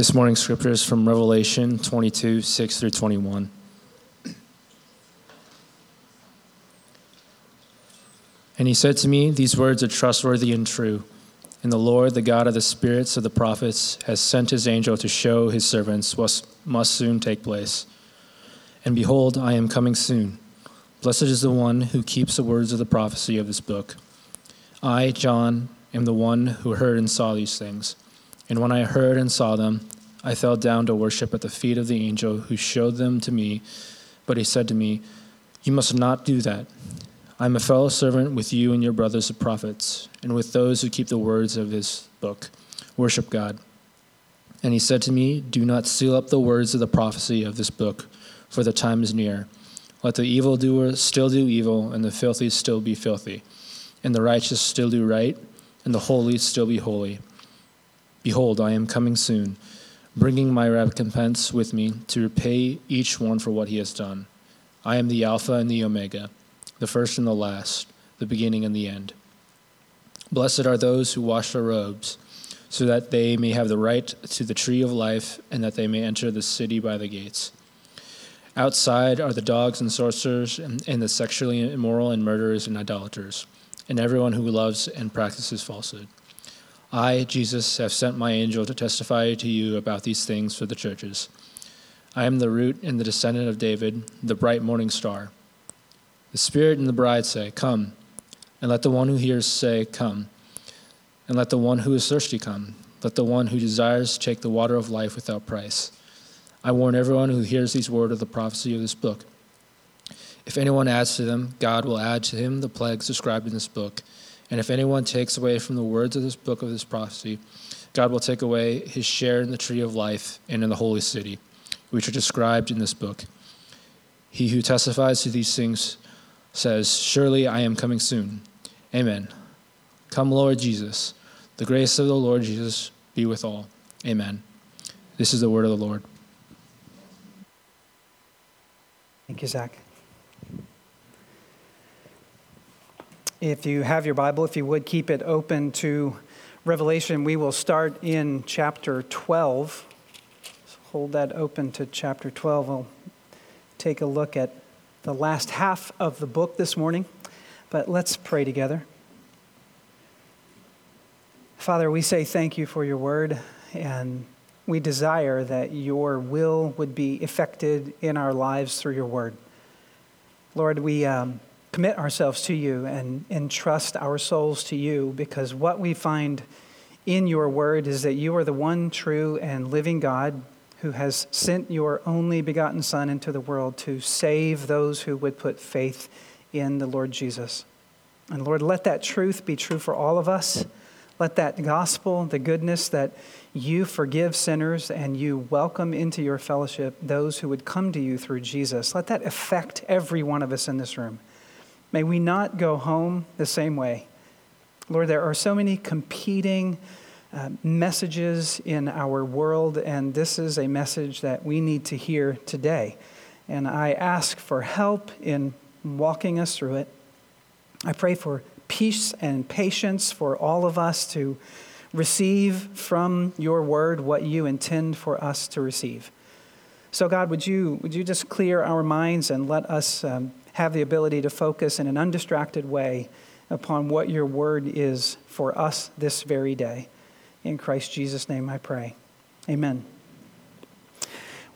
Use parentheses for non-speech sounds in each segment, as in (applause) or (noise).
This morning's scripture is from Revelation 22 6 through 21. And he said to me, These words are trustworthy and true. And the Lord, the God of the spirits of the prophets, has sent his angel to show his servants what must soon take place. And behold, I am coming soon. Blessed is the one who keeps the words of the prophecy of this book. I, John, am the one who heard and saw these things. And when I heard and saw them, I fell down to worship at the feet of the angel who showed them to me. But he said to me, You must not do that. I am a fellow servant with you and your brothers the prophets, and with those who keep the words of his book. Worship God. And he said to me, Do not seal up the words of the prophecy of this book, for the time is near. Let the evildoer still do evil, and the filthy still be filthy, and the righteous still do right, and the holy still be holy. Behold, I am coming soon, bringing my recompense with me to repay each one for what he has done. I am the Alpha and the Omega, the first and the last, the beginning and the end. Blessed are those who wash their robes, so that they may have the right to the tree of life, and that they may enter the city by the gates. Outside are the dogs and sorcerers, and, and the sexually immoral, and murderers and idolaters, and everyone who loves and practices falsehood. I, Jesus, have sent my angel to testify to you about these things for the churches. I am the root and the descendant of David, the bright morning star. The Spirit and the bride say, Come. And let the one who hears say, Come. And let the one who is thirsty come. Let the one who desires take the water of life without price. I warn everyone who hears these words of the prophecy of this book. If anyone adds to them, God will add to him the plagues described in this book. And if anyone takes away from the words of this book of this prophecy, God will take away his share in the tree of life and in the holy city, which are described in this book. He who testifies to these things says, Surely I am coming soon. Amen. Come, Lord Jesus. The grace of the Lord Jesus be with all. Amen. This is the word of the Lord. Thank you, Zach. If you have your Bible, if you would keep it open to Revelation, we will start in chapter 12. So hold that open to chapter 12. We'll take a look at the last half of the book this morning, but let's pray together. Father, we say thank you for your word, and we desire that your will would be effected in our lives through your word. Lord, we. Um, commit ourselves to you and entrust our souls to you because what we find in your word is that you are the one true and living God who has sent your only begotten Son into the world to save those who would put faith in the Lord Jesus. And Lord, let that truth be true for all of us. Let that gospel, the goodness that you forgive sinners and you welcome into your fellowship those who would come to you through Jesus, let that affect every one of us in this room. May we not go home the same way. Lord, there are so many competing uh, messages in our world, and this is a message that we need to hear today. And I ask for help in walking us through it. I pray for peace and patience for all of us to receive from your word what you intend for us to receive. So, God, would you, would you just clear our minds and let us um, have the ability to focus in an undistracted way upon what your word is for us this very day. In Christ Jesus' name I pray. Amen.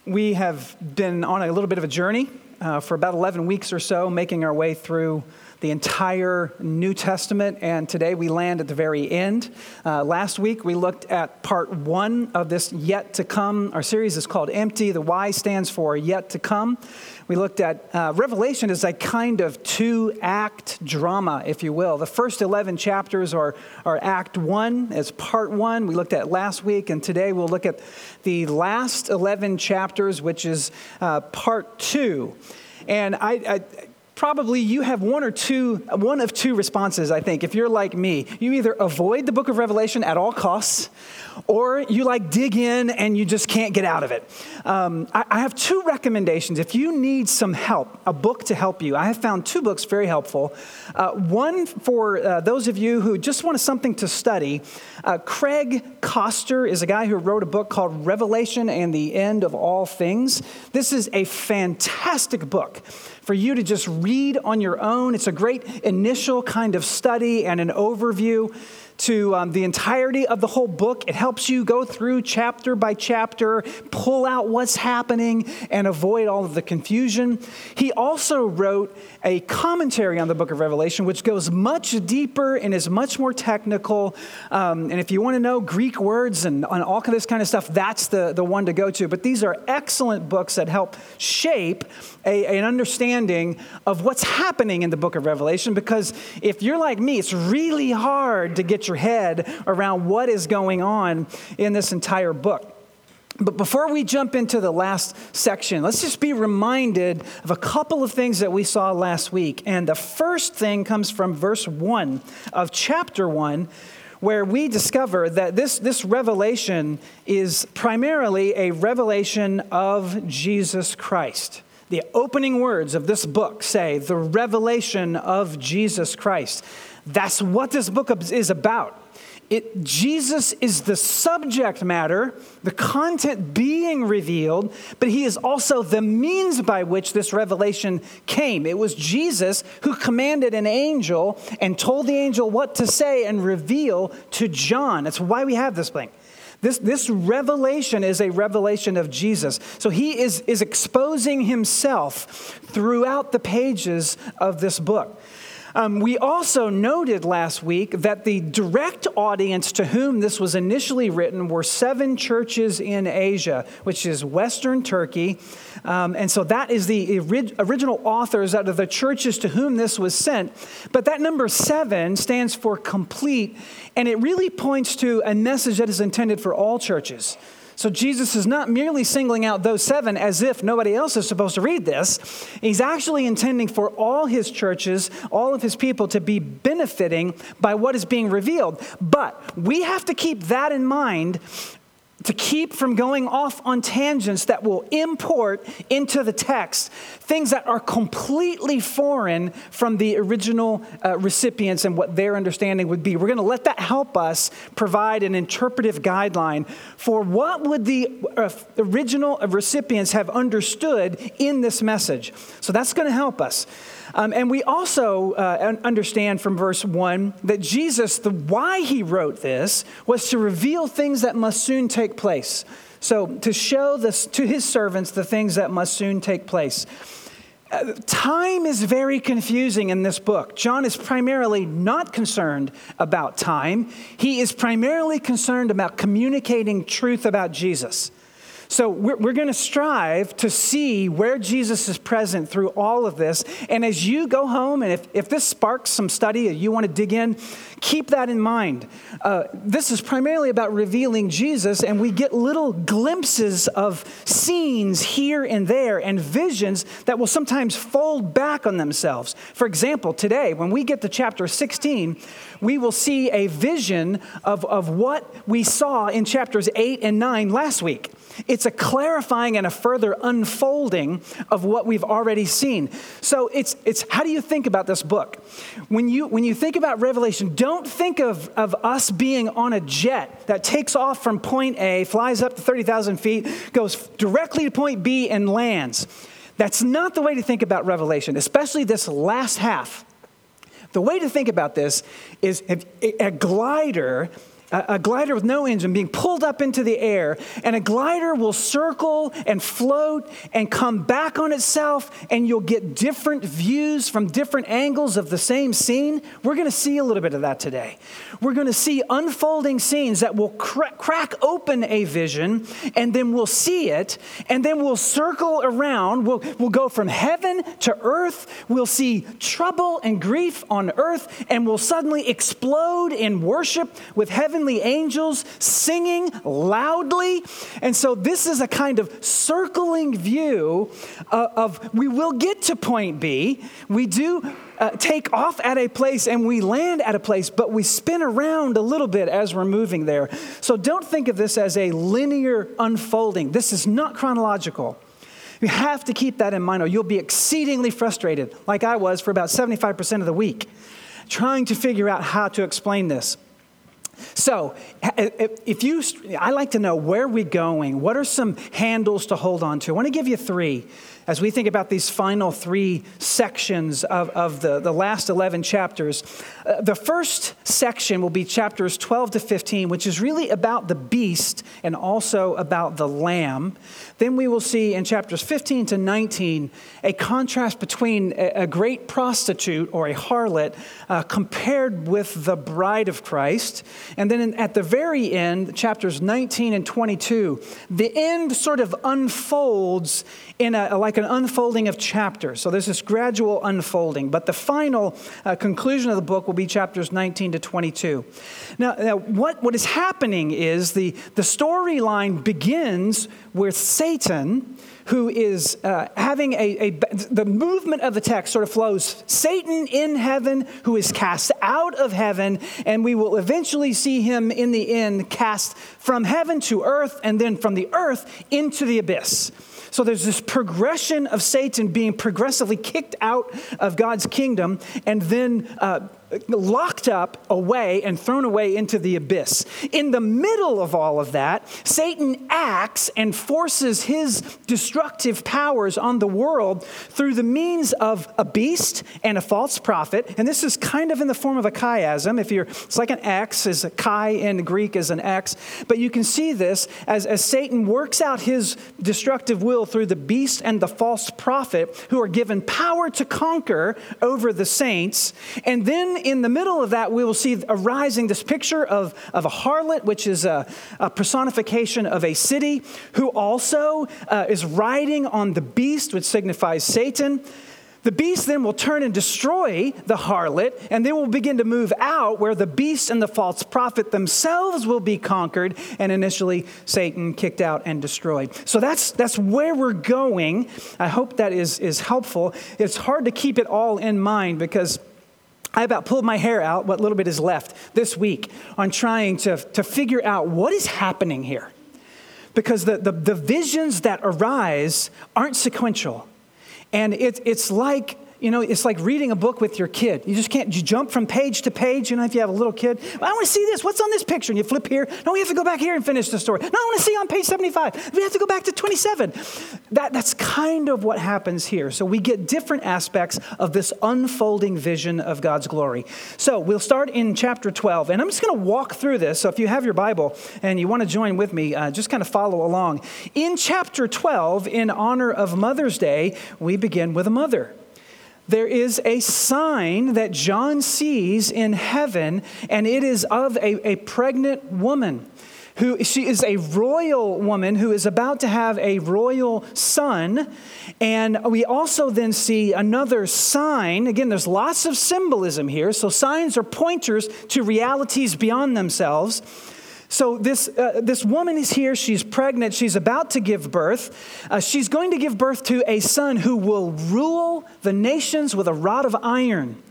We have been on a little bit of a journey uh, for about 11 weeks or so, making our way through the entire New Testament, and today we land at the very end. Uh, last week we looked at part one of this yet to come. Our series is called Empty. The Y stands for yet to come. We looked at uh, Revelation as a kind of two act drama, if you will. The first 11 chapters are, are act one, as part one. We looked at last week, and today we'll look at the last 11 chapters, which is uh, part two. And I, I probably you have one or two, one of two responses, I think. If you're like me, you either avoid the book of Revelation at all costs, or you like dig in and you just can't get out of it. Um, I, I, have two recommendations. If you need some help, a book to help you, I have found two books very helpful. Uh, one for uh, those of you who just want something to study. Uh, Craig Koester is a guy who wrote a book called Revelation and the End of All Things. This is a fantastic book for you to just read on your own. It's a great initial kind of study and an overview to um, the entirety of the whole book. It helps you go through chapter by chapter, pull out what's happening, and avoid all of the confusion. He also wrote a commentary on the book of Revelation, which goes much deeper and is much more technical. Um, and if you want to know Greek words and, and all of this kind of stuff, that's the, the one to go to. But these are excellent books that help shape a, an understanding of what's happening in the book of Revelation. Because if you're like me, it's really hard to get your head around what is going on in this entire book. But before we jump into the last section, let's just be reminded of a couple of things that we saw last week. And the first thing comes from verse 1 of chapter 1, where we discover that this, this revelation is primarily a revelation of Jesus Christ. The opening words of this book say, the revelation of Jesus Christ. That's what this book is about. It, Jesus is the subject matter, the content being revealed, but he is also the means by which this revelation came. It was Jesus who commanded an angel and told the angel what to say and reveal to John. That's why we have this thing. This, this revelation is a revelation of Jesus. So he is, is exposing himself throughout the pages of this book. Um, we also noted last week that the direct audience to whom this was initially written were seven churches in Asia, which is Western Turkey. Um, and so that is the original authors out of the churches to whom this was sent. But that number seven stands for complete, and it really points to a message that is intended for all churches. So Jesus is not merely singling out those seven as if nobody else is supposed to read this. He's actually intending for all his churches, all of his people to be benefiting by what is being revealed. But we have to keep that in mind to keep from going off on tangents that will import into the text things that are completely foreign from the original uh, recipients and what their understanding would be. We're going to let that help us provide an interpretive guideline for what would the uh, original recipients have understood in this message. So that's going to help us. Um, and we also uh, understand from verse 1 that Jesus, the why he wrote this was to reveal things that must soon take place. So, to show this to his servants the things that must soon take place. Uh, time is very confusing in this book. John is primarily not concerned about time, he is primarily concerned about communicating truth about Jesus. So we're, we're going to strive to see where Jesus is present through all of this. And as you go home, and if, if this sparks some study and you want to dig in, keep that in mind. Uh, this is primarily about revealing Jesus, and we get little glimpses of scenes here and there and visions that will sometimes fold back on themselves. For example, today, when we get to chapter 16, we will see a vision of, of what we saw in chapters 8 and 9 last week. It's a clarifying and a further unfolding of what we've already seen. So it's, it's how do you think about this book? When you, when you think about Revelation, don't think of, of us being on a jet that takes off from point A, flies up to 30,000 feet, goes directly to point B, and lands. That's not the way to think about Revelation, especially this last half. The way to think about this is a glider a, glider with no engine being pulled up into the air, and a glider will circle and float and come back on itself, and you'll get different views from different angles of the same scene. We're going to see a little bit of that today. We're going to see unfolding scenes that will cra- crack open a vision, and then we'll see it, and then we'll circle around. We'll, we'll go from heaven to earth. We'll see trouble and grief on earth, and we'll suddenly explode in worship with heaven heavenly angels singing loudly. And so this is a kind of circling view of, of we will get to point B. We do uh, take off at a place and we land at a place, but we spin around a little bit as we're moving there. So don't think of this as a linear unfolding. This is not chronological. You have to keep that in mind, or you'll be exceedingly frustrated, like I was for about 75% of the week, trying to figure out how to explain this. So, if you, I like to know where we're going. What are some handles to hold on to? I want to give you three as we think about these final three sections of, of the, the last 11 chapters, uh, the first section will be chapters 12 to 15, which is really about the beast and also about the lamb. Then we will see in chapters 15 to 19 a contrast between a, a great prostitute or a harlot uh, compared with the bride of Christ. And then in, at the very end, chapters 19 and 22, the end sort of unfolds in a, like an unfolding of chapters. So there's this gradual unfolding. But the final uh, conclusion of the book will be chapters 19 to 22. Now, now what, what is happening is the, the storyline begins with Satan who is uh, having a, a, the movement of the text sort of flows Satan in heaven, who is cast out of heaven, and we will eventually see him in the end cast from heaven to earth, and then from the earth into the abyss. So there's this progression of Satan being progressively kicked out of God's kingdom and then uh, locked up away and thrown away into the abyss. In the middle of all of that, Satan acts and forces his destructive powers on the world through the means of a beast and a false prophet. And this is kind of in the form of a chiasm. If you're, it's like an X, is a chi in Greek is an X. But you can see this as, as Satan works out his destructive will through the beast and the false prophet who are given power to conquer over the saints. And then in the middle of that, we will see arising this picture of, of a harlot, which is a, a personification of a city, who also uh, is riding on the beast, which signifies Satan. The beast then will turn and destroy the harlot, and then will begin to move out where the beast and the false prophet themselves will be conquered, and initially Satan kicked out and destroyed. So that's, that's where we're going. I hope that is, is helpful. It's hard to keep it all in mind because I about pulled my hair out, what little bit is left, this week on trying to, to figure out what is happening here. Because the, the, the visions that arise aren't sequential. And it, it's like you know, it's like reading a book with your kid. You just can't you jump from page to page. You know, if you have a little kid, I want to see this. What's on this picture? And you flip here. No, we have to go back here and finish the story. No, I want to see on page 75. We have to go back to 27. That, that's kind of what happens here. So we get different aspects of this unfolding vision of God's glory. So we'll start in chapter 12. And I'm just going to walk through this. So if you have your Bible and you want to join with me, uh, just kind of follow along. In chapter 12, in honor of Mother's Day, we begin with a mother there is a sign that John sees in heaven, and it is of a, a pregnant woman who she is a royal woman who is about to have a royal son. And we also then see another sign. Again, there's lots of symbolism here. So signs are pointers to realities beyond themselves. So, this, uh, this woman is here. She's pregnant. She's about to give birth. Uh, she's going to give birth to a son who will rule the nations with a rod of iron.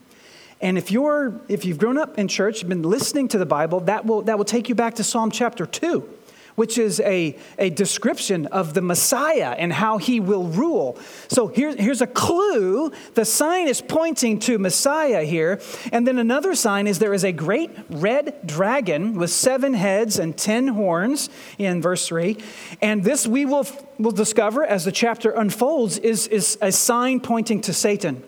And if, you're, if you've grown up in church, been listening to the Bible, that will, that will take you back to Psalm chapter 2 which is a, a description of the Messiah and how he will rule. So here, here's a clue. The sign is pointing to Messiah here. And then another sign is there is a great red dragon with seven heads and ten horns in verse 3. And this we will, will discover as the chapter unfolds is, is a sign pointing to Satan.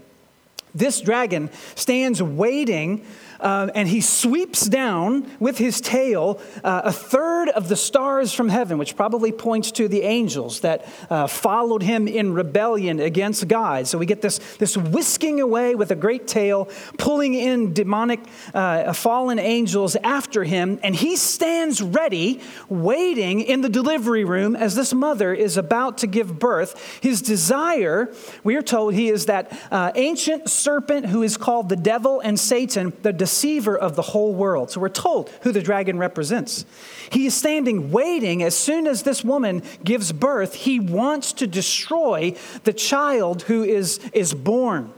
This dragon stands waiting uh, and he sweeps down with his tail uh, a third of the stars from heaven, which probably points to the angels that uh, followed him in rebellion against God. So we get this, this whisking away with a great tail, pulling in demonic uh, fallen angels after him, and he stands ready, waiting in the delivery room as this mother is about to give birth. His desire, we are told, he is that uh, ancient serpent who is called the devil and Satan. The deceiver of the whole world. So we're told who the dragon represents. He is standing waiting as soon as this woman gives birth, he wants to destroy the child who is, is born.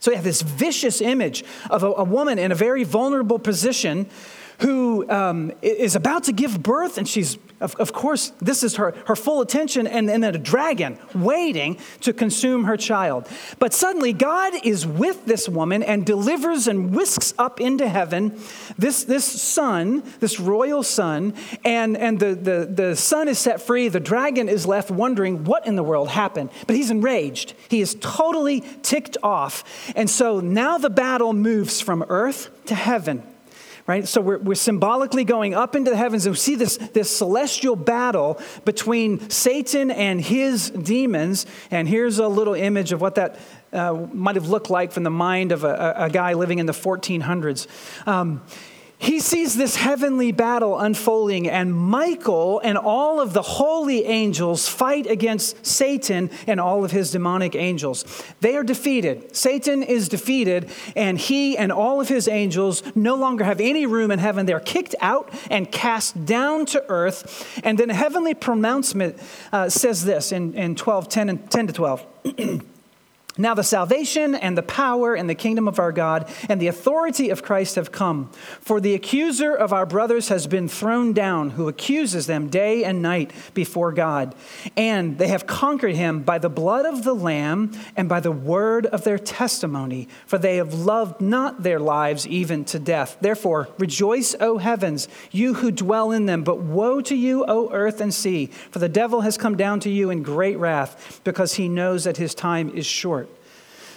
So we have this vicious image of a, a woman in a very vulnerable position who um, is about to give birth, and she's, of, of, course, this is her, her full attention, and, and then a dragon waiting to consume her child. But suddenly, God is with this woman and delivers and whisks up into heaven this, this son, this royal son, and, and the, the, the son is set free. The dragon is left wondering what in the world happened, but he's enraged. He is totally ticked off. And so now the battle moves from earth to heaven right? So we're, we're symbolically going up into the heavens and we see this, this celestial battle between Satan and his demons. And here's a little image of what that uh, might have looked like from the mind of a, a guy living in the 1400s. Um, he sees this heavenly battle unfolding, and Michael and all of the holy angels fight against Satan and all of his demonic angels. They are defeated. Satan is defeated, and he and all of his angels no longer have any room in heaven. They're kicked out and cast down to earth. And then a heavenly pronouncement uh, says this in, in 12, 10, and 10 to 12. (clears throat) Now, the salvation and the power and the kingdom of our God and the authority of Christ have come. For the accuser of our brothers has been thrown down, who accuses them day and night before God. And they have conquered him by the blood of the Lamb and by the word of their testimony, for they have loved not their lives even to death. Therefore, rejoice, O heavens, you who dwell in them. But woe to you, O earth and sea, for the devil has come down to you in great wrath, because he knows that his time is short.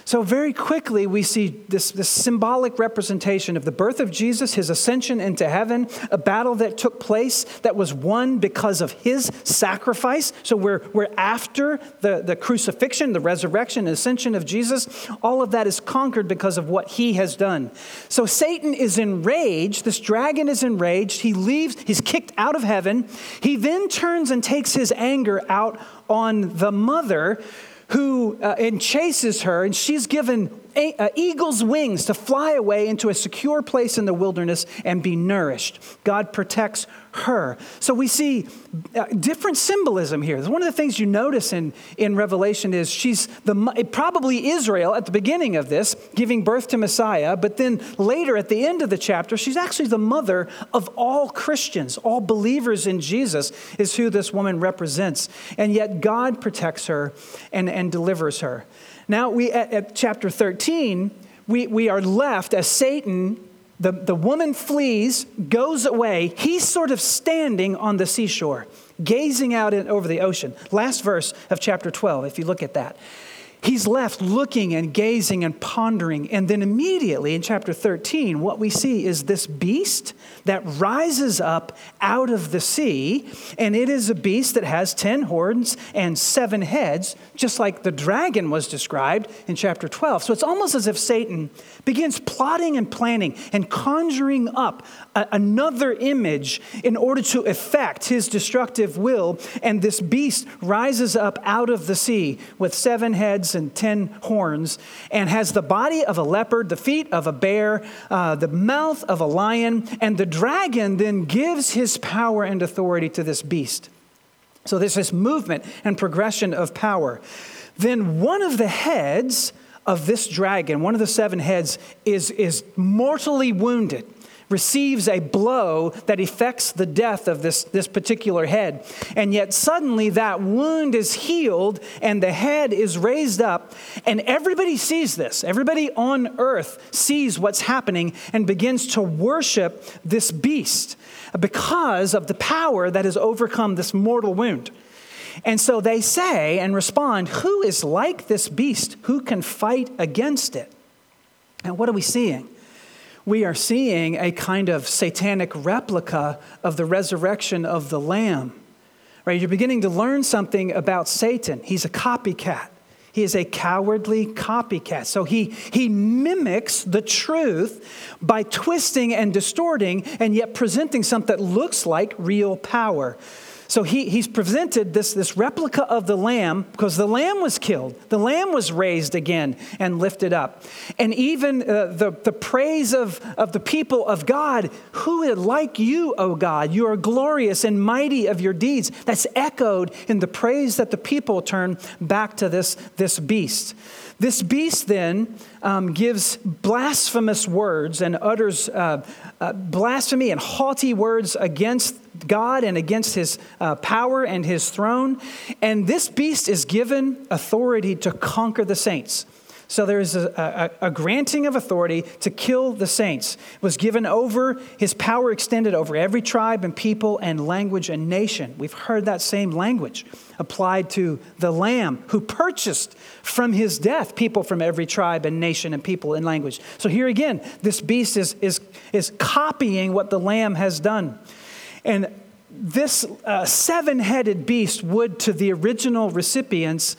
So, very quickly, we see this, this symbolic representation of the birth of Jesus, his ascension into heaven, a battle that took place that was won because of his sacrifice. So, we're, we're after the, the crucifixion, the resurrection, ascension of Jesus. All of that is conquered because of what he has done. So, Satan is enraged. This dragon is enraged. He leaves, he's kicked out of heaven. He then turns and takes his anger out on the mother who uh, and chases her, and she's given eagle's wings to fly away into a secure place in the wilderness and be nourished. God protects her. So we see uh, different symbolism here. One of the things you notice in, in Revelation is she's the probably Israel at the beginning of this, giving birth to Messiah, but then later at the end of the chapter, she's actually the mother of all Christians, all believers in Jesus is who this woman represents. And yet God protects her and, and delivers her. Now we at, at chapter 13, we, we are left as Satan the, the woman flees, goes away. He's sort of standing on the seashore, gazing out in, over the ocean. Last verse of chapter 12, if you look at that. He's left looking and gazing and pondering. And then immediately in chapter 13, what we see is this beast that rises up out of the sea. And it is a beast that has 10 horns and seven heads, just like the dragon was described in chapter 12. So it's almost as if Satan begins plotting and planning and conjuring up a, another image in order to effect his destructive will. And this beast rises up out of the sea with seven heads heads and ten horns, and has the body of a leopard, the feet of a bear, uh, the mouth of a lion. And the dragon then gives his power and authority to this beast. So there's this movement and progression of power. Then one of the heads of this dragon, one of the seven heads, is, is mortally wounded receives a blow that effects the death of this, this particular head. And yet, suddenly, that wound is healed and the head is raised up. And everybody sees this. Everybody on earth sees what's happening and begins to worship this beast because of the power that has overcome this mortal wound. And so they say and respond, Who is like this beast? Who can fight against it? And what are we seeing? We are seeing a kind of satanic replica of the resurrection of the Lamb. Right? You're beginning to learn something about Satan. He's a copycat. He is a cowardly copycat. So he, he mimics the truth by twisting and distorting and yet presenting something that looks like real power. So he, he's presented this, this replica of the lamb because the lamb was killed. The lamb was raised again and lifted up. And even uh, the, the praise of, of the people of God, who is like you, O God? You are glorious and mighty of your deeds. That's echoed in the praise that the people turn back to this, this beast. This beast then um, gives blasphemous words and utters uh, uh, blasphemy and haughty words against God and against his uh, power and his throne. And this beast is given authority to conquer the saints. So there is a, a, a, granting of authority to kill the saints. It was given over, his power extended over every tribe and people and language and nation. We've heard that same language applied to the Lamb who purchased from his death people from every tribe and nation and people and language. So here again, this beast is, is, is copying what the Lamb has done. And this uh, seven headed beast would, to the original recipients,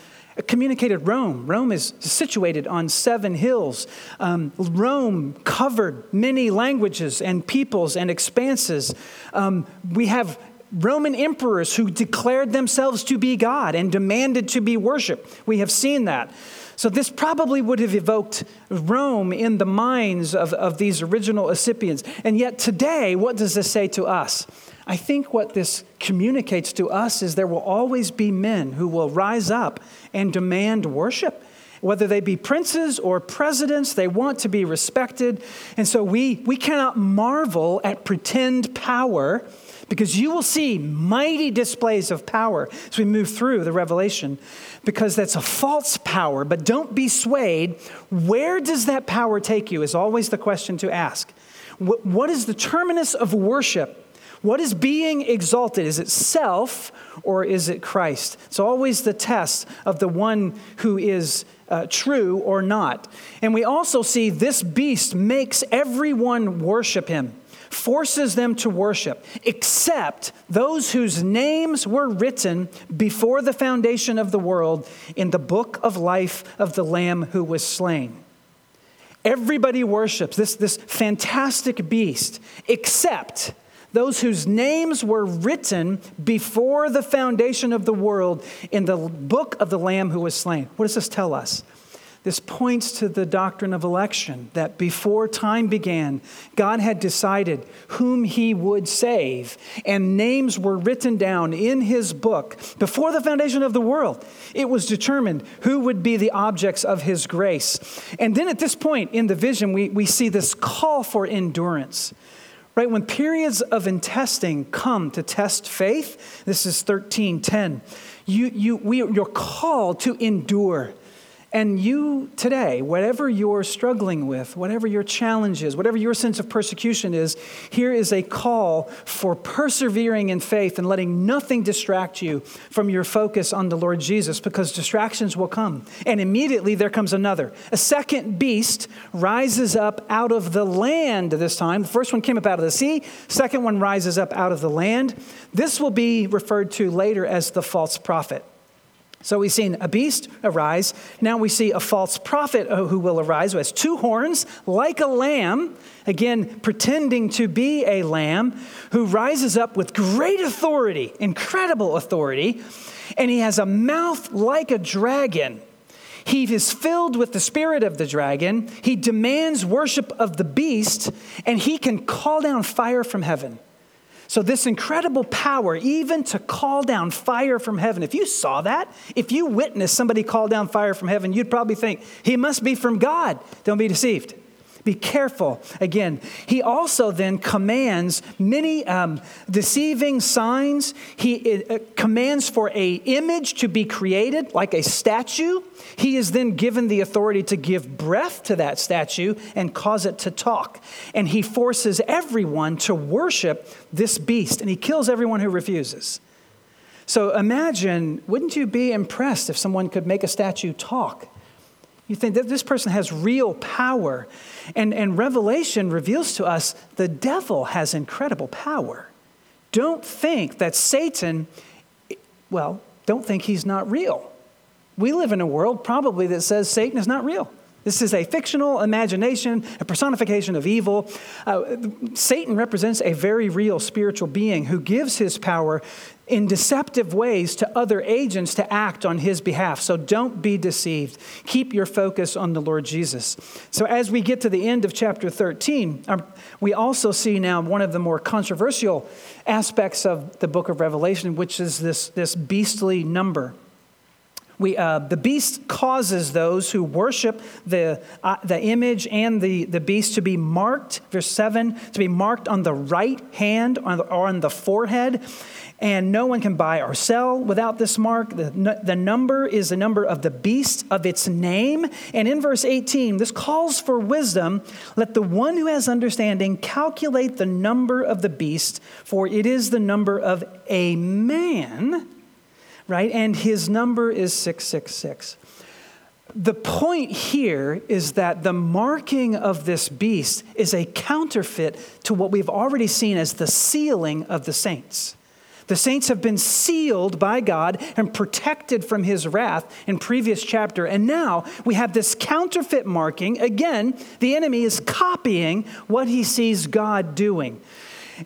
communicated Rome. Rome is situated on seven hills. Um, Rome covered many languages and peoples and expanses. Um, we have Roman emperors who declared themselves to be God and demanded to be worshiped. We have seen that. So, this probably would have evoked Rome in the minds of, of these original recipients. And yet, today, what does this say to us? I think what this communicates to us is there will always be men who will rise up and demand worship. Whether they be princes or presidents, they want to be respected. And so we, we cannot marvel at pretend power because you will see mighty displays of power as we move through the revelation because that's a false power but don't be swayed where does that power take you is always the question to ask what is the terminus of worship what is being exalted? Is it self or is it Christ? It's always the test of the one who is uh, true or not. And we also see this beast makes everyone worship him, forces them to worship, except those whose names were written before the foundation of the world in the book of life of the Lamb who was slain. Everybody worships this, this fantastic beast, except those whose names were written before the foundation of the world in the book of the Lamb who was slain. What does this tell us? This points to the doctrine of election that before time began, God had decided whom he would save, and names were written down in his book before the foundation of the world. It was determined who would be the objects of his grace. And then at this point in the vision, we, we see this call for endurance. Right? When periods of testing come to test faith, this is 1310, you, you, we, you're called to endure. And you today, whatever you're struggling with, whatever your challenge is, whatever your sense of persecution is, here is a call for persevering in faith and letting nothing distract you from your focus on the Lord Jesus because distractions will come. And immediately there comes another. A second beast rises up out of the land this time. The first one came up out of the sea, second one rises up out of the land. This will be referred to later as the false prophet. So we've seen a beast arise. Now we see a false prophet uh, who will arise, who has two horns, like a lamb, again, pretending to be a lamb, who rises up with great authority, incredible authority, and he has a mouth like a dragon. He is filled with the spirit of the dragon. He demands worship of the beast, and he can call down fire from heaven. So, this incredible power, even to call down fire from heaven, if you saw that, if you witnessed somebody call down fire from heaven, you'd probably think, he must be from God. Don't be deceived. Be careful. Again, he also then commands many um, deceiving signs. He uh, commands for a image to be created, like a statue. He is then given the authority to give breath to that statue and cause it to talk. And he forces everyone to worship this beast, and he kills everyone who refuses. So imagine, wouldn't you be impressed if someone could make a statue talk? You think that this person has real power. And, and Revelation reveals to us the devil has incredible power. Don't think that Satan, well, don't think he's not real. We live in a world probably that says Satan is not real. This is a fictional imagination, a personification of evil. Uh, Satan represents a very real spiritual being who gives his power in deceptive ways to other agents to act on his behalf. So don't be deceived. Keep your focus on the Lord Jesus. So, as we get to the end of chapter 13, um, we also see now one of the more controversial aspects of the book of Revelation, which is this, this beastly number. We, uh, the beast causes those who worship the, uh, the image and the, the beast to be marked, verse 7, to be marked on the right hand or on the, or on the forehead. And no one can buy or sell without this mark. The, the number is the number of the beast of its name. And in verse 18, this calls for wisdom. Let the one who has understanding calculate the number of the beast, for it is the number of a man right? And his number is 666. The point here is that the marking of this beast is a counterfeit to what we've already seen as the sealing of the saints. The saints have been sealed by God and protected from his wrath in previous chapter. And now we have this counterfeit marking. Again, the enemy is copying what he sees God doing.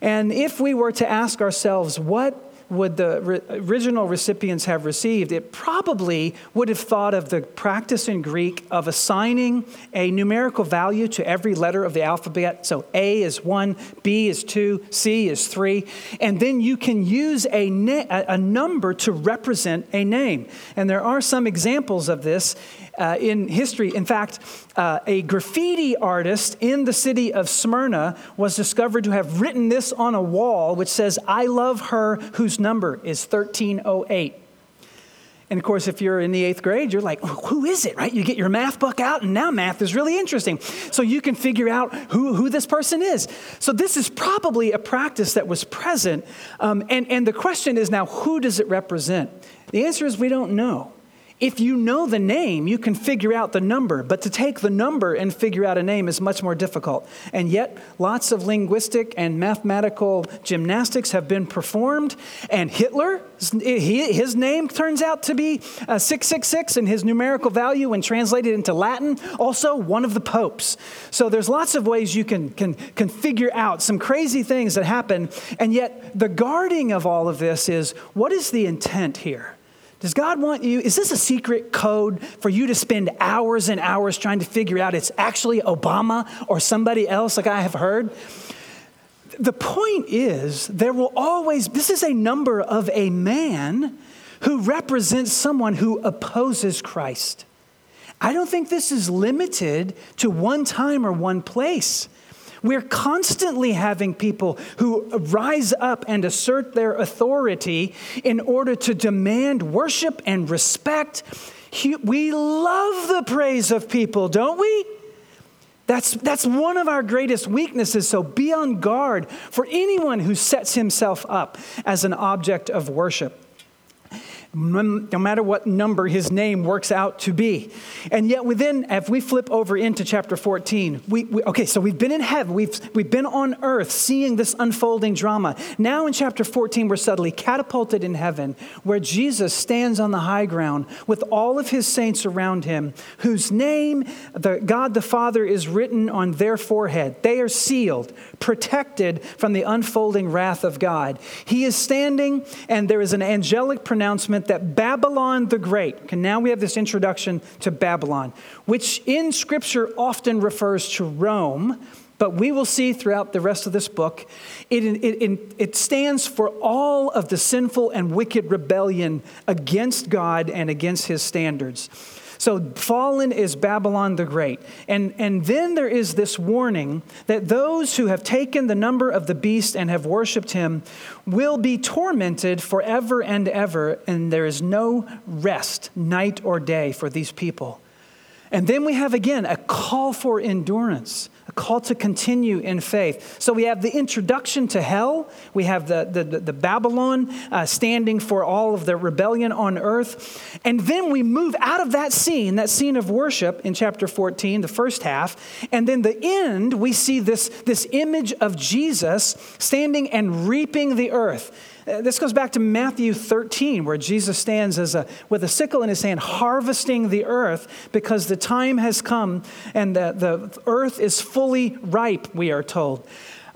And if we were to ask ourselves, what would the re- original recipients have received? It probably would have thought of the practice in Greek of assigning a numerical value to every letter of the alphabet. So A is one, B is two, C is three. And then you can use a, na- a number to represent a name. And there are some examples of this uh, in history. In fact, uh, a graffiti artist in the city of Smyrna was discovered to have written this on a wall, which says, I love her whose number is 1308. And of course, if you're in the eighth grade, you're like, who is it, right? You get your math book out, and now math is really interesting. So you can figure out who, who this person is. So this is probably a practice that was present. Um, and, and the question is now, who does it represent? The answer is we don't know. If you know the name, you can figure out the number, but to take the number and figure out a name is much more difficult. And yet, lots of linguistic and mathematical gymnastics have been performed. And Hitler, his name turns out to be 666, uh, and his numerical value, when translated into Latin, also one of the popes. So there's lots of ways you can, can, can figure out some crazy things that happen. And yet, the guarding of all of this is what is the intent here? Does God want you? Is this a secret code for you to spend hours and hours trying to figure out it's actually Obama or somebody else, like I have heard? The point is, there will always, this is a number of a man who represents someone who opposes Christ. I don't think this is limited to one time or one place. We're constantly having people who rise up and assert their authority in order to demand worship and respect. We love the praise of people, don't we? That's, that's one of our greatest weaknesses. So be on guard for anyone who sets himself up as an object of worship no matter what number his name works out to be. And yet, within, if we flip over into chapter 14, we, we, okay, so we've been in heaven, we've, we've been on earth seeing this unfolding drama. Now, in chapter 14, we're suddenly catapulted in heaven, where Jesus stands on the high ground with all of his saints around him, whose name, the, God the Father, is written on their forehead. They are sealed, protected from the unfolding wrath of God. He is standing, and there is an angelic pronouncement that Babylon the Great, okay, now we have this introduction to Babylon, which in Scripture often refers to Rome, but we will see throughout the rest of this book, it, it, it, stands for all of the sinful and wicked rebellion against God and against his standards. So, fallen is Babylon the Great. And, and then there is this warning that those who have taken the number of the beast and have worshiped him will be tormented forever and ever, and there is no rest, night or day, for these people. And then we have again a call for endurance a call to continue in faith. So we have the introduction to hell, we have the, the, the Babylon uh, standing for all of the rebellion on earth. And then we move out of that scene, that scene of worship in chapter 14, the first half. And then the end, we see this, this image of Jesus standing and reaping the earth. Uh, This goes back to Matthew 13, where Jesus stands as a, with a sickle in his hand, harvesting the earth because the time has come and the, the earth is fully ripe, we are told.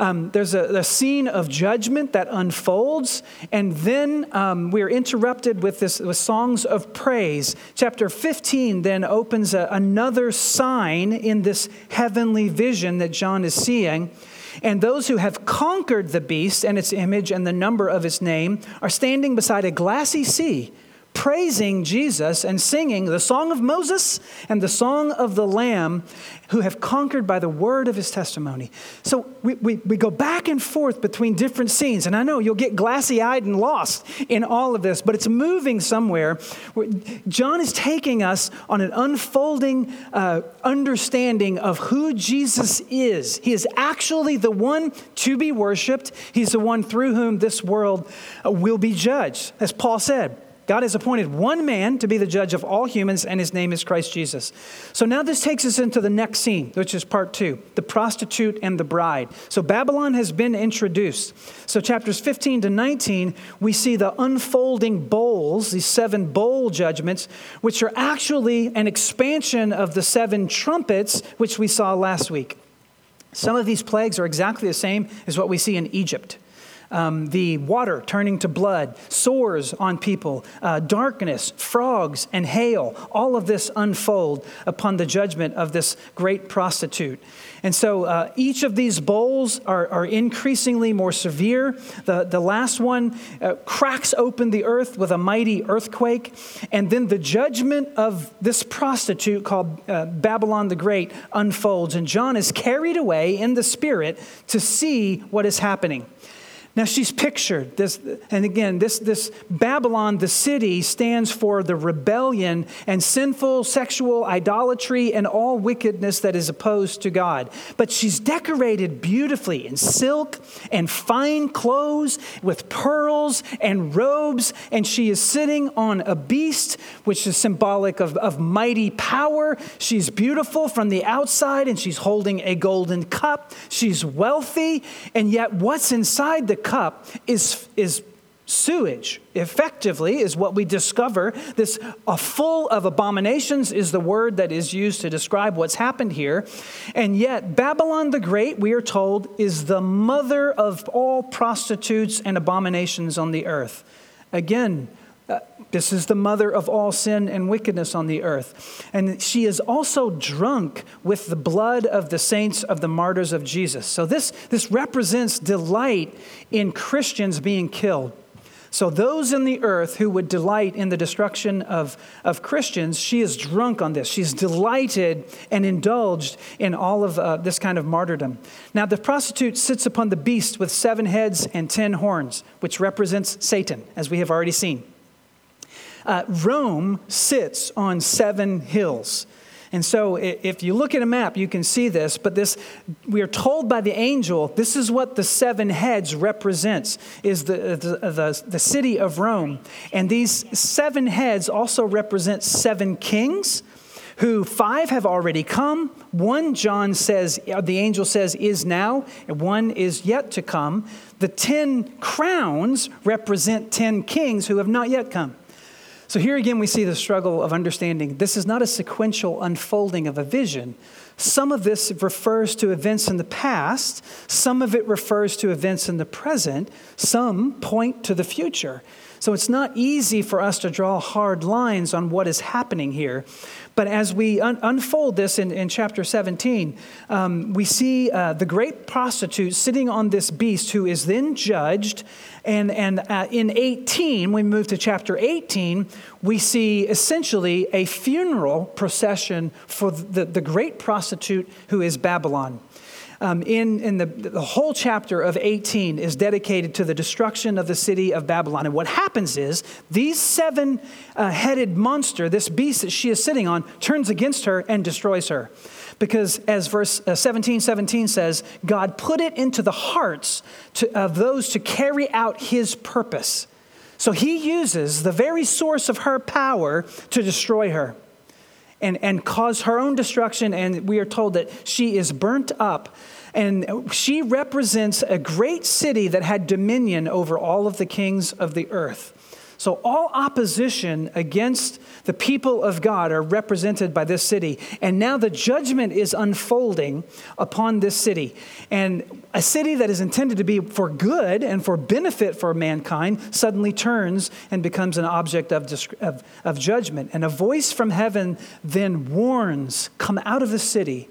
Um, there's a, a scene of judgment that unfolds, and then um, we're interrupted with this with songs of praise. Chapter 15 then opens a, another sign in this heavenly vision that John is seeing. And those who have conquered the beast and its image and the number of its name are standing beside a glassy sea, praising Jesus and singing the song of Moses and the song of the Lamb who have conquered by the word of his testimony. So we, we, we go back and forth between different scenes. And I know you'll get glassy eyed and lost in all of this, but it's moving somewhere. John is taking us on an unfolding uh, understanding of who Jesus is. He is actually the one to be worshiped, he's the one through whom this world uh, will be judged. As Paul said, God has appointed one man to be the judge of all humans, and his name is Christ Jesus. So now this takes us into the next scene, which is part two the prostitute and the bride. So Babylon has been introduced. So chapters 15 to 19, we see the unfolding bowls, these seven bowl judgments, which are actually an expansion of the seven trumpets, which we saw last week. Some of these plagues are exactly the same as what we see in Egypt um, the water turning to blood, sores on people, uh, darkness, frogs, and hail. All of this unfold upon the judgment of this great prostitute. And so uh, each of these bowls are, are, increasingly more severe. The, the last one uh, cracks open the earth with a mighty earthquake. And then the judgment of this prostitute called uh, Babylon the Great unfolds. And John is carried away in the spirit to see what is happening. Now she's pictured this, and again, this, this Babylon, the city, stands for the rebellion and sinful sexual idolatry and all wickedness that is opposed to God. But she's decorated beautifully in silk and fine clothes with pearls and robes, and she is sitting on a beast, which is symbolic of, of mighty power. She's beautiful from the outside, and she's holding a golden cup. She's wealthy, and yet what's inside the cup is, is sewage. Effectively is what we discover. This uh, full of abominations is the word that is used to describe what's happened here. And yet babylon the great we are told is the mother of all prostitutes and abominations on the earth. Again this is the mother of all sin and wickedness on the earth. And she is also drunk with the blood of the saints of the martyrs of Jesus. So, this, this represents delight in Christians being killed. So, those in the earth who would delight in the destruction of, of Christians, she is drunk on this. She's delighted and indulged in all of uh, this kind of martyrdom. Now, the prostitute sits upon the beast with seven heads and ten horns, which represents Satan, as we have already seen. Uh, Rome sits on seven hills. And so, if you look at a map, you can see this. But this, we are told by the angel, this is what the seven heads represents: is the, uh, the, uh, the, the city of Rome. And these seven heads also represent seven kings, who five have already come. One, John says, uh, the angel says, is now, and one is yet to come. The ten crowns represent ten kings who have not yet come. So here again, we see the struggle of understanding this is not a sequential unfolding of a vision. Some of this refers to events in the past, some of it refers to events in the present, some point to the future. So it's not easy for us to draw hard lines on what is happening here. But as we un- unfold this in, in chapter 17, um, we see uh, the great prostitute sitting on this beast who is then judged. And, and uh, in 18, we move to chapter 18, we see essentially a funeral procession for the, the great prostitute who is Babylon um, in, in the, the whole chapter of 18 is dedicated to the destruction of the city of Babylon. And what happens is these seven uh, headed monster, this beast that she is sitting on, turns against her and destroys her. Because as verse uh, 17 17 says, God put it into the hearts to, of those to carry out his purpose. So he uses the very source of her power to destroy her and, and cause her own destruction. And we are told that she is burnt up And she represents a great city that had dominion over all of the kings of the earth. So, all opposition against the people of God are represented by this city. And now the judgment is unfolding upon this city. And a city that is intended to be for good and for benefit for mankind suddenly turns and becomes an object of, of, of judgment. And a voice from heaven then warns come out of the city.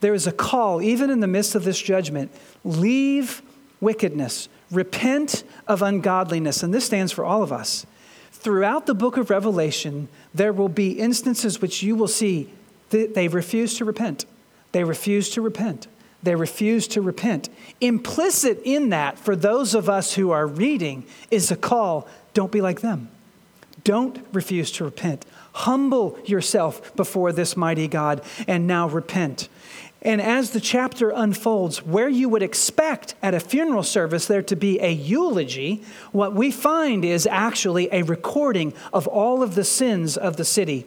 There is a call, even in the midst of this judgment leave wickedness Repent of ungodliness. And this stands for all of us. Throughout the book of Revelation, there will be instances which you will see that they refuse to repent. They refuse to repent. They refuse to repent. Implicit in that, for those of us who are reading, is a call don't be like them. Don't refuse to repent. Humble yourself before this mighty God and now repent. And as the chapter unfolds, where you would expect at a funeral service there to be a eulogy, what we find is actually a recording of all of the sins of the city.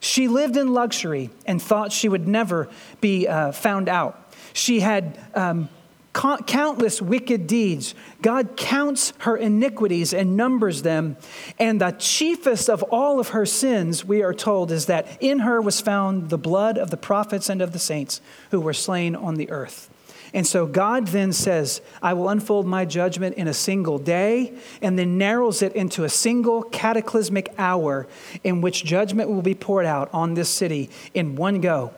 She lived in luxury and thought she would never be uh, found out. She had um, countless wicked deeds. God counts her iniquities and numbers them. And the chiefest of all of her sins, we are told, is that in her was found the blood of the prophets and of the saints who were slain on the earth. And so God then says, I will unfold my judgment in a single day, and then narrows it into a single cataclysmic hour in which judgment will be poured out on this city in one go.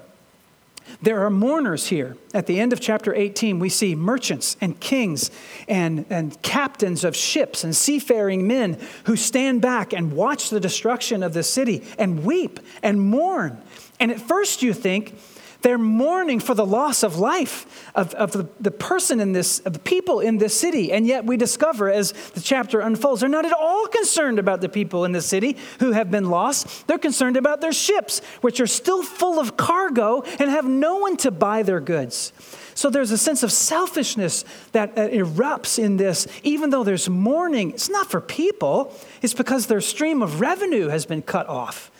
There are mourners here. At the end of chapter 18, we see merchants and kings and, and captains of ships and seafaring men who stand back and watch the destruction of the city and weep and mourn. And at first, you think, they're mourning for the loss of life of, of the, the person in this, of the people in this city. And yet we discover as the chapter unfolds, they're not at all concerned about the people in the city who have been lost. They're concerned about their ships, which are still full of cargo and have no one to buy their goods. So there's a sense of selfishness that erupts in this, even though there's mourning. It's not for people, it's because their stream of revenue has been cut off.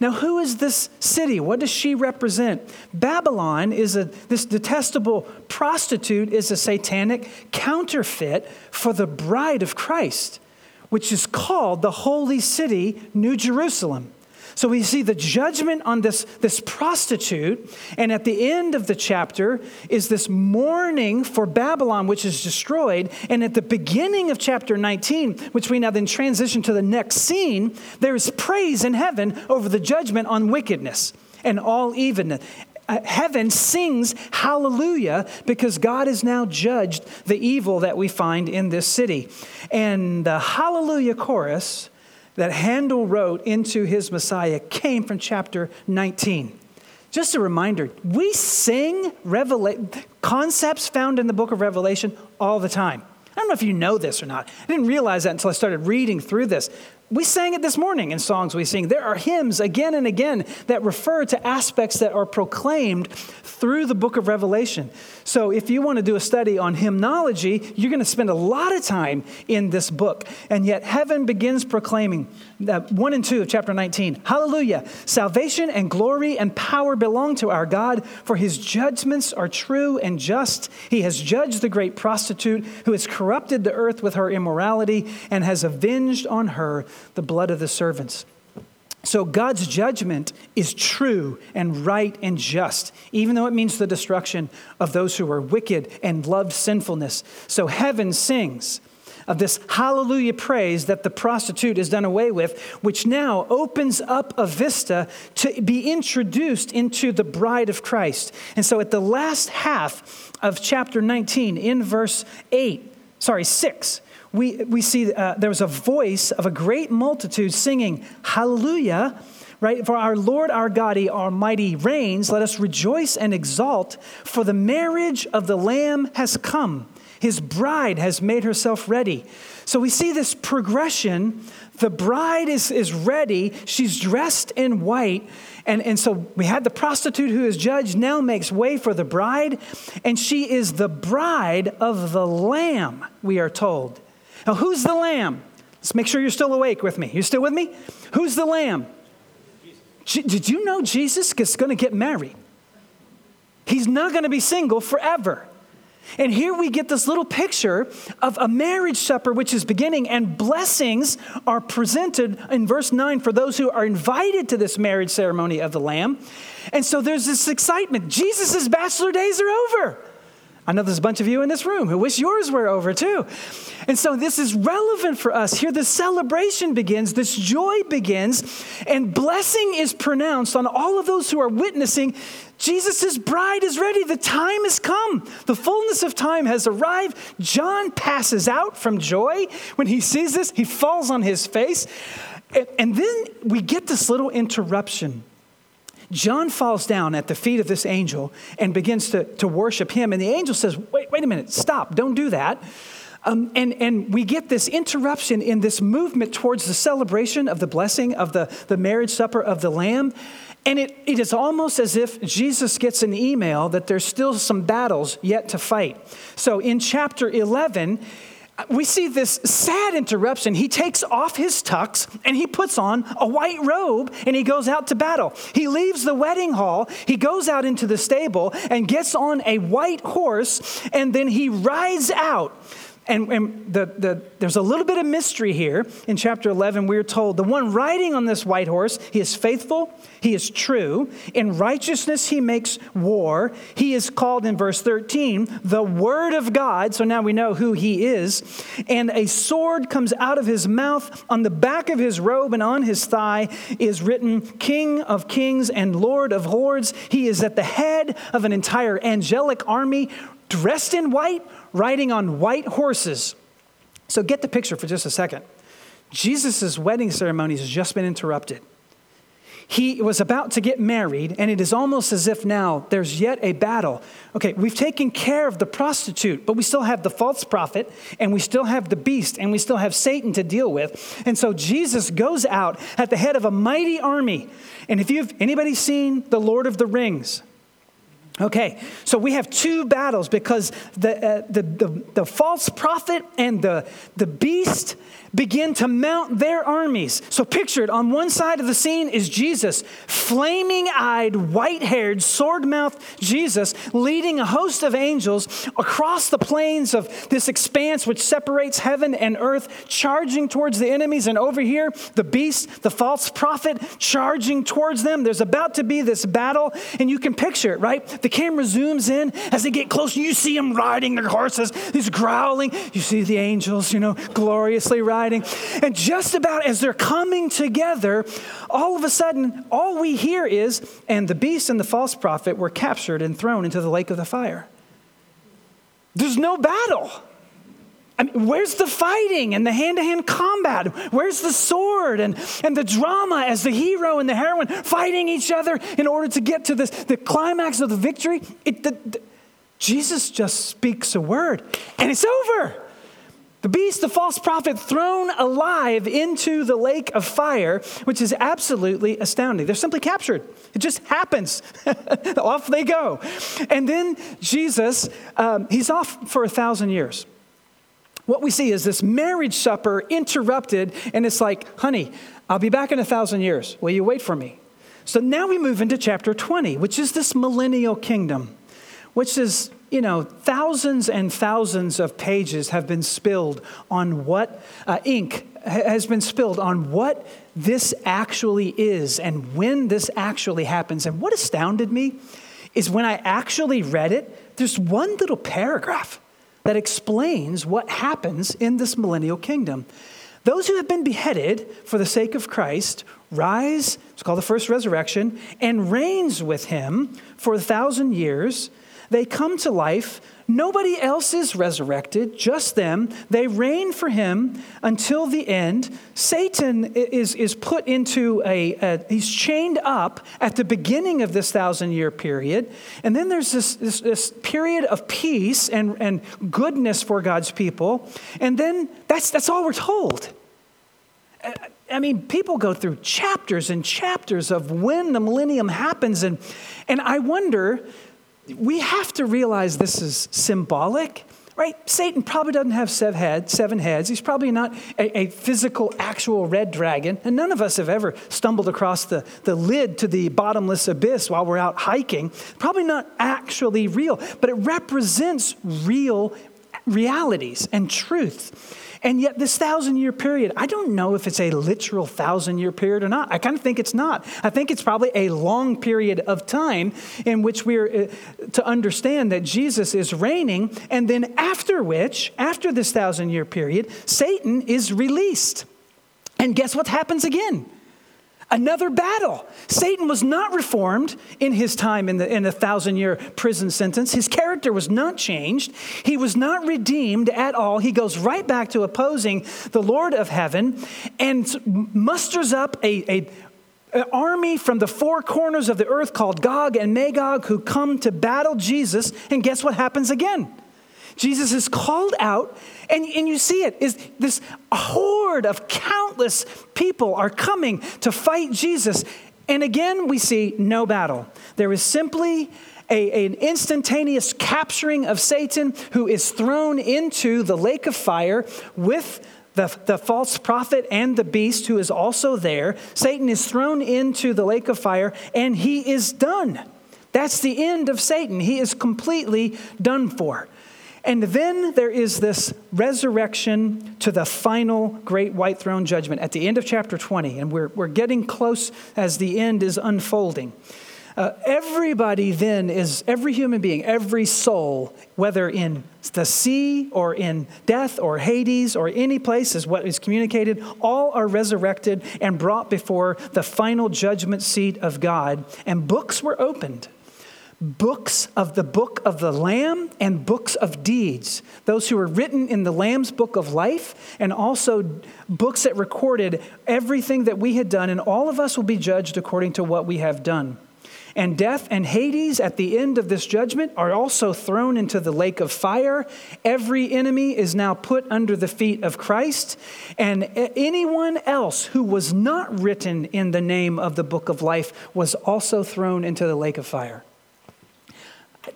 Now, who is this city? What does she represent? Babylon is a, this detestable prostitute is a satanic counterfeit for the bride of Christ, which is called the holy city, New Jerusalem. So we see the judgment on this, this prostitute, and at the end of the chapter is this mourning for Babylon, which is destroyed. And at the beginning of chapter 19, which we now then transition to the next scene, there is praise in heaven over the judgment on wickedness and all evenness uh, heaven sings hallelujah because God has now judged the evil that we find in this city. And the hallelujah chorus that Handel wrote into his Messiah came from chapter 19. Just a reminder, we sing revela- concepts found in the book of Revelation all the time. I don't know if you know this or not. I didn't realize that until I started reading through this. We sang it this morning in songs we sing. There are hymns again and again that refer to aspects that are proclaimed through the book of Revelation. So if you want to do a study on hymnology, you're going to spend a lot of time in this book. And yet heaven begins proclaiming that 1 and 2 of chapter 19. Hallelujah. Salvation and glory and power belong to our God, for his judgments are true and just. He has judged the great prostitute who has corrupted the earth with her immorality and has avenged on her the blood of the servants. So God's judgment is true and right and just, even though it means the destruction of those who are wicked and love sinfulness. So heaven sings of this hallelujah praise that the prostitute is done away with, which now opens up a vista to be introduced into the bride of Christ. And so at the last half of chapter 19, in verse 8, sorry, 6, we, we see uh, there was a voice of a great multitude singing, Hallelujah, right? For our Lord our God, He Almighty reigns. Let us rejoice and exult, for the marriage of the Lamb has come. His bride has made herself ready. So we see this progression. The bride is, is ready. She's dressed in white. And, and so we had the prostitute who is judged now makes way for the bride. And she is the bride of the Lamb, we are told. Now, who's the lamb? Let's make sure you're still awake with me. You still with me? Who's the lamb? Did you know Jesus is going to get married? He's not going to be single forever. And here we get this little picture of a marriage supper which is beginning, and blessings are presented in verse 9 for those who are invited to this marriage ceremony of the Lamb. And so there's this excitement. Jesus' bachelor days are over. I know there's a bunch of you in this room who wish yours were over too. And so this is relevant for us. Here, the celebration begins, this joy begins, and blessing is pronounced on all of those who are witnessing Jesus' bride is ready. The time has come. The fullness of time has arrived. John passes out from joy. When he sees this, he falls on his face. And then we get this little interruption John falls down at the feet of this angel and begins to, to worship him. And the angel says, Wait, wait a minute, stop, don't do that. Um, and, and we get this interruption in this movement towards the celebration of the blessing of the, the marriage supper of the Lamb. And it, it is almost as if Jesus gets an email that there's still some battles yet to fight. So in chapter 11, we see this sad interruption. He takes off his tux and he puts on a white robe and he goes out to battle. He leaves the wedding hall, he goes out into the stable and gets on a white horse, and then he rides out and, and the, the, there's a little bit of mystery here. In chapter 11, we're told the one riding on this white horse, he is faithful, he is true. In righteousness, he makes war. He is called in verse 13 the Word of God. So now we know who he is. And a sword comes out of his mouth. On the back of his robe and on his thigh is written King of Kings and Lord of Lords. He is at the head of an entire angelic army dressed in white, riding on white horses. So get the picture for just a second. Jesus' wedding ceremony has just been interrupted. He was about to get married, and it is almost as if now there's yet a battle. Okay, we've taken care of the prostitute, but we still have the false prophet, and we still have the beast, and we still have Satan to deal with. And so Jesus goes out at the head of a mighty army. And if you've anybody seen The Lord of the Rings, Okay, so we have two battles because the, uh, the, the, the, false prophet and the, the beast begin to mount their armies. So, pictured on one side of the scene is Jesus, flaming eyed, white haired, sword mouthed Jesus, leading a host of angels across the plains of this expanse which separates heaven and earth, charging towards the enemies. And over here, the beast, the false prophet, charging towards them. There's about to be this battle, and you can picture it, right? The camera zooms in as they get close. You see them riding their horses, he's growling. You see the angels, you know, gloriously riding. And just about as they're coming together, all of a sudden, all we hear is, and the beast and the false prophet were captured and thrown into the lake of the fire. There's no battle. I mean, where's the fighting and the hand to hand combat? Where's the sword and, and the drama as the hero and the heroine fighting each other in order to get to this, the climax of the victory? It, the, the, Jesus just speaks a word and it's over. The beast, the false prophet, thrown alive into the lake of fire, which is absolutely astounding. They're simply captured. It just happens. (laughs) off they go. And then Jesus, um, he's off for a thousand years. What we see is this marriage supper interrupted, and it's like, honey, I'll be back in a thousand years. Will you wait for me? So now we move into chapter 20, which is this millennial kingdom, which is you know, thousands and thousands of pages have been spilled on what, uh, ink has been spilled on what this actually is and when this actually happens. And what astounded me is when I actually read it, there's one little paragraph that explains what happens in this millennial kingdom. Those who have been beheaded for the sake of Christ rise, it's called the first resurrection, and reigns with him for a thousand years. They come to life. Nobody else is resurrected, just them. They reign for him until the end. Satan is, is put into a, a he's chained up at the beginning of this thousand year period. And then there's this, this, this period of peace and, and goodness for God's people. And then that's, that's all we're told. I mean, people go through chapters and chapters of when the millennium happens. And, and I wonder we have to realize this is symbolic right? Satan probably doesn't have seven heads. He's probably not a, a, physical, actual red dragon. And none of us have ever stumbled across the, the lid to the bottomless abyss while we're out hiking. Probably not actually real, but it represents real realities and truth. And yet, this thousand year period, I don't know if it's a literal thousand year period or not. I kind of think it's not. I think it's probably a long period of time in which we're uh, to understand that Jesus is reigning, and then after which, after this thousand year period, Satan is released. And guess what happens again? Another battle. Satan was not reformed in his time in the in a thousand year prison sentence. His character was not changed. He was not redeemed at all. He goes right back to opposing the Lord of heaven and musters up a, a an army from the four corners of the earth called Gog and Magog who come to battle Jesus. And guess what happens again? Jesus is called out, and, and you see it is this horde of countless people are coming to fight Jesus. And again, we see no battle. There is simply a, an instantaneous capturing of Satan, who is thrown into the lake of fire with the, the false prophet and the beast, who is also there. Satan is thrown into the lake of fire, and he is done. That's the end of Satan. He is completely done for. And then there is this resurrection to the final great white throne judgment at the end of chapter 20. And we're, we're getting close as the end is unfolding. Uh, everybody then is, every human being, every soul, whether in the sea or in death or Hades or any place, is what is communicated, all are resurrected and brought before the final judgment seat of God. And books were opened books of the book of the Lamb and books of deeds. Those who were written in the Lamb's book of life, and also books that recorded everything that we had done, and all of us will be judged according to what we have done. And death and Hades at the end of this judgment are also thrown into the lake of fire. Every enemy is now put under the feet of Christ. And anyone else who was not written in the name of the book of life was also thrown into the lake of fire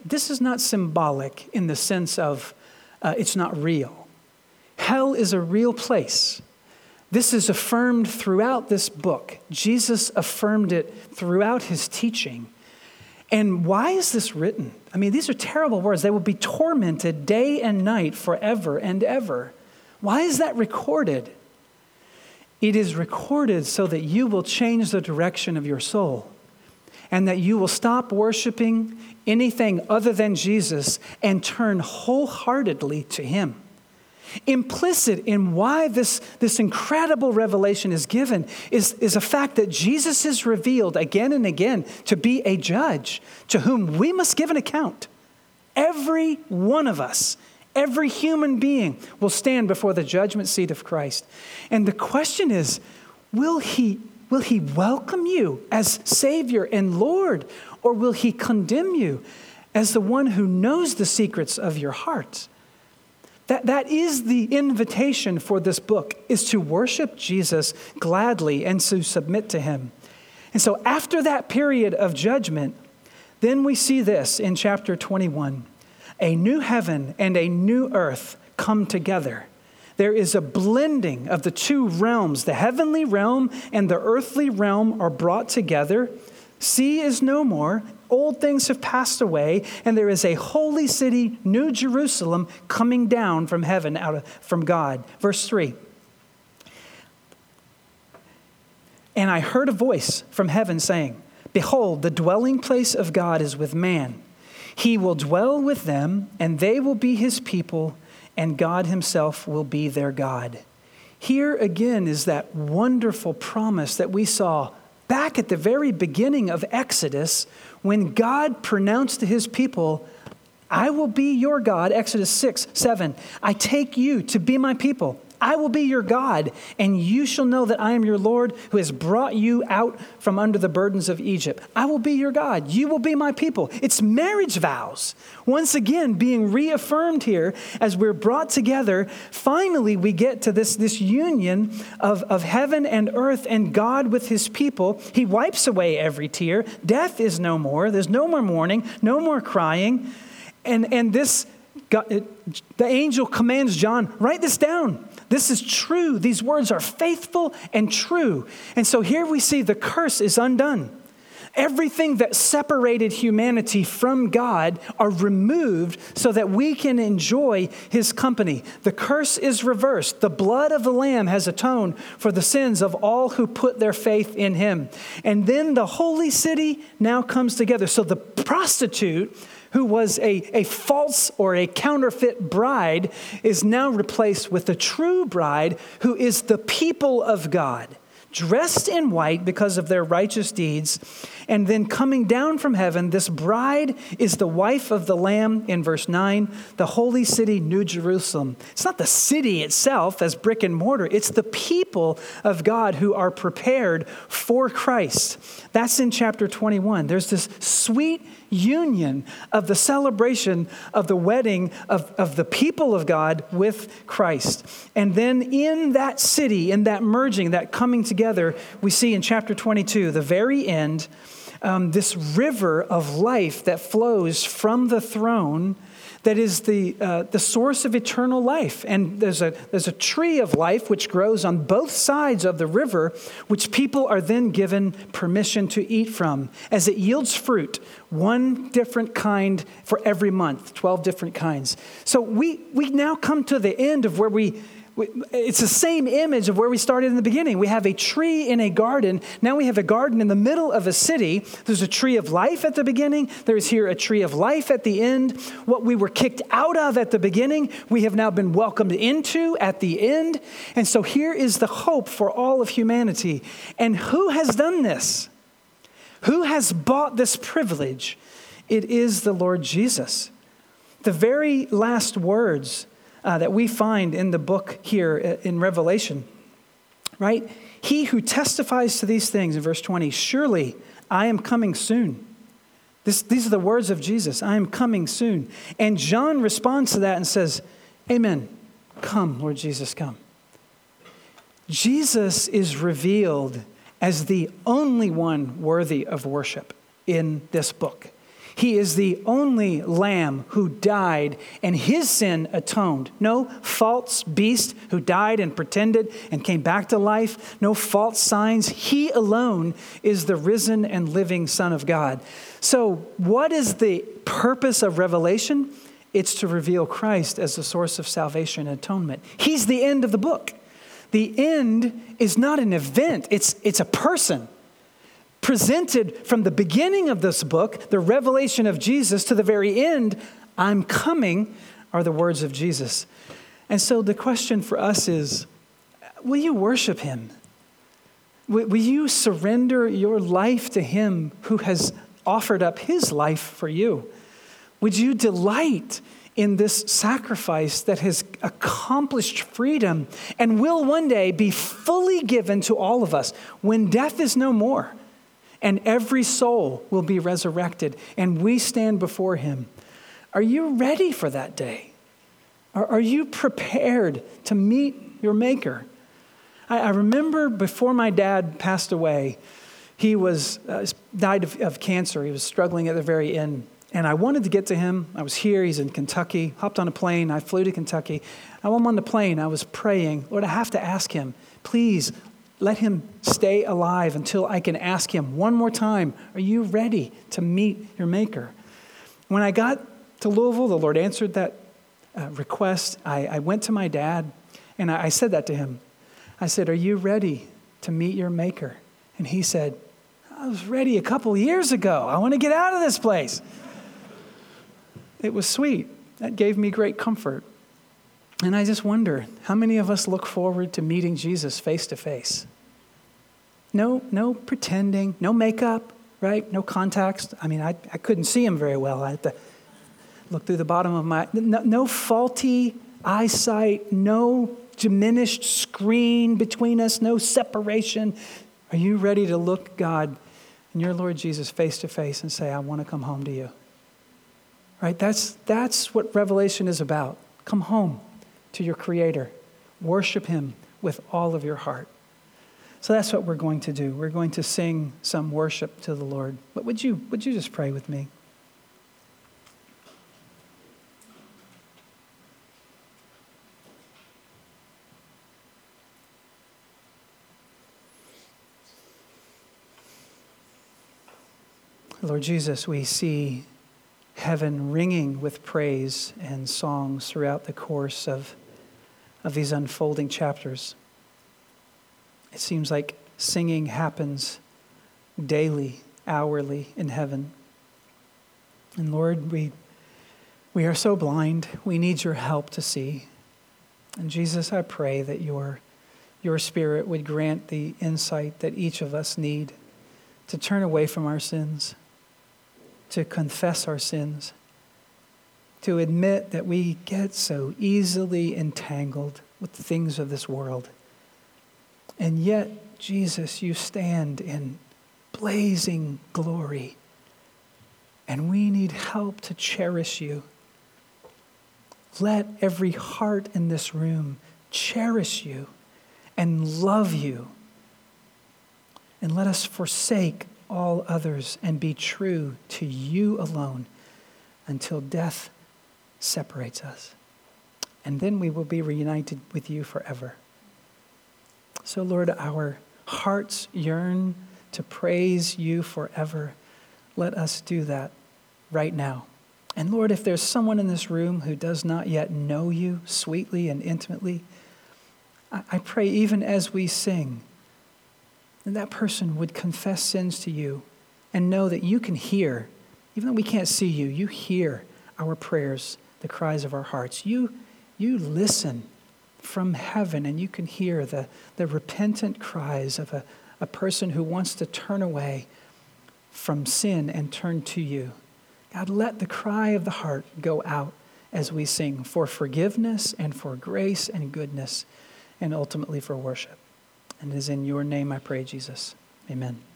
this is not symbolic in the sense of uh, it's not real. Hell is a real place. This is affirmed throughout this book. Jesus affirmed it throughout his teaching. And why is this written? I mean, these are terrible words. They will be tormented day and night forever and ever. Why is that recorded? It is recorded so that you will change the direction of your soul and that you will stop worshiping anything other than Jesus and turn wholeheartedly to Him. Implicit in why this, this incredible revelation is given is, is a fact that Jesus is revealed again and again to be a judge to whom we must give an account. Every one of us, every human being will stand before the judgment seat of Christ. And the question is will he Will he welcome you as Savior and Lord, or will he condemn you as the one who knows the secrets of your heart? That, that is the invitation for this book, is to worship Jesus gladly and to submit to him. And so after that period of judgment, then we see this in chapter 21 a new heaven and a new earth come together. There is a blending of the two realms. The heavenly realm and the earthly realm are brought together. Sea is no more. Old things have passed away, and there is a holy city, New Jerusalem, coming down from heaven, out of, from God. Verse 3. And I heard a voice from heaven saying, Behold, the dwelling place of God is with man. He will dwell with them, and they will be his people and God Himself will be their God. Here again is that wonderful promise that we saw back at the very beginning of Exodus when God pronounced to His people, I will be your God, Exodus 6, 7. I take you to be my people. I will be your God, and you shall know that I am your Lord who has brought you out from under the burdens of Egypt. I will be your God. You will be my people. It's marriage vows. Once again, being reaffirmed here as we're brought together. Finally, we get to this, this union of, of heaven and earth and God with his people. He wipes away every tear. Death is no more. There's no more mourning, no more crying. And, and this God, the angel commands John, write this down. This is true. These words are faithful and true. And so here we see the curse is undone. Everything that separated humanity from God are removed so that we can enjoy his company. The curse is reversed. The blood of the Lamb has atoned for the sins of all who put their faith in him. And then the holy city now comes together. So the prostitute who was a, a false or a counterfeit bride, is now replaced with the true bride who is the people of God dressed in white because of their righteous deeds. And then coming down from heaven, this bride is the wife of the Lamb in verse 9, the holy city, New Jerusalem. It's not the city itself as brick and mortar, it's the people of God who are prepared for Christ. That's in chapter 21. There's this sweet union of the celebration of the wedding of, of the people of God with Christ. And then in that city, in that merging, that coming together, we see in chapter 22, the very end, um, this river of life that flows from the throne that is the, uh, the source of eternal life. And there's a, there's a tree of life which grows on both sides of the river, which people are then given permission to eat from, as it yields fruit, one different kind for every month, 12 different kinds. So we, we now come to the end of where we it's the same image of where we started in the beginning. We have a tree in a garden. Now we have a garden in the middle of a city. There's a tree of life at the beginning. There's here a tree of life at the end. What we were kicked out of at the beginning, we have now been welcomed into at the end. And so here is the hope for all of humanity. And who has done this? Who has bought this privilege? It is the Lord Jesus. The very last words uh, that we find in the book here uh, in Revelation, right? He who testifies to these things in verse 20, surely I am coming soon. This, these are the words of Jesus I am coming soon. And John responds to that and says, Amen. Come, Lord Jesus, come. Jesus is revealed as the only one worthy of worship in this book. He is the only lamb who died and his sin atoned. No false beast who died and pretended and came back to life. No false signs. He alone is the risen and living Son of God. So, what is the purpose of Revelation? It's to reveal Christ as the source of salvation and atonement. He's the end of the book. The end is not an event, it's, it's a person presented from the beginning of this book, the revelation of Jesus, to the very end, I'm coming, are the words of Jesus. And so the question for us is will you worship him? Will you surrender your life to him who has offered up his life for you? Would you delight in this sacrifice that has accomplished freedom and will one day be fully given to all of us when death is no more? And every soul will be resurrected, and we stand before him. Are you ready for that day? Are, are you prepared to meet your Maker? I, I, remember before my dad passed away, he was uh, died of, of cancer. He was struggling at the very end. And I wanted to get to him. I was here, he's in Kentucky. Hopped on a plane, I flew to Kentucky. I'm on the plane, I was praying, Lord, I have to ask him, please let him stay alive until I can ask him one more time Are you ready to meet your Maker? When I got to Louisville, the Lord answered that uh, request. I, I, went to my dad and I, I said that to him. I said, Are you ready to meet your Maker? And he said, I was ready a couple years ago. I want to get out of this place. It was sweet. That gave me great comfort. And I just wonder how many of us look forward to meeting Jesus face to face? No, no pretending, no makeup, right? No contacts. I mean, I, I couldn't see him very well. I had to look through the bottom of my, no, no faulty eyesight, no diminished screen between us, no separation. Are you ready to look God and your Lord Jesus face to face and say, I want to come home to you? Right? That's, that's what Revelation is about. Come home to your Creator. Worship Him with all of your heart. So that's what we're going to do. We're going to sing some worship to the Lord. But would you, would you just pray with me? Lord Jesus, we see heaven ringing with praise and songs throughout the course of, of these unfolding chapters. It seems like singing happens daily, hourly in heaven. And Lord, we, we are so blind. We need your help to see. And Jesus, I pray that your, your Spirit would grant the insight that each of us need to turn away from our sins, to confess our sins, to admit that we get so easily entangled with the things of this world. And yet, Jesus, you stand in blazing glory, and we need help to cherish you. Let every heart in this room cherish you and love you. And let us forsake all others and be true to you alone until death separates us. And then we will be reunited with you forever. So, Lord, our hearts yearn to praise you forever. Let us do that right now. And Lord, if there's someone in this room who does not yet know you sweetly and intimately, I pray even as we sing, that that person would confess sins to you and know that you can hear, even though we can't see you, you hear our prayers, the cries of our hearts. You, you listen from heaven and you can hear the, the repentant cries of a, a person who wants to turn away from sin and turn to you. God, let the cry of the heart go out as we sing for forgiveness and for grace and goodness and ultimately for worship. And it is in your name I pray, Jesus. Amen.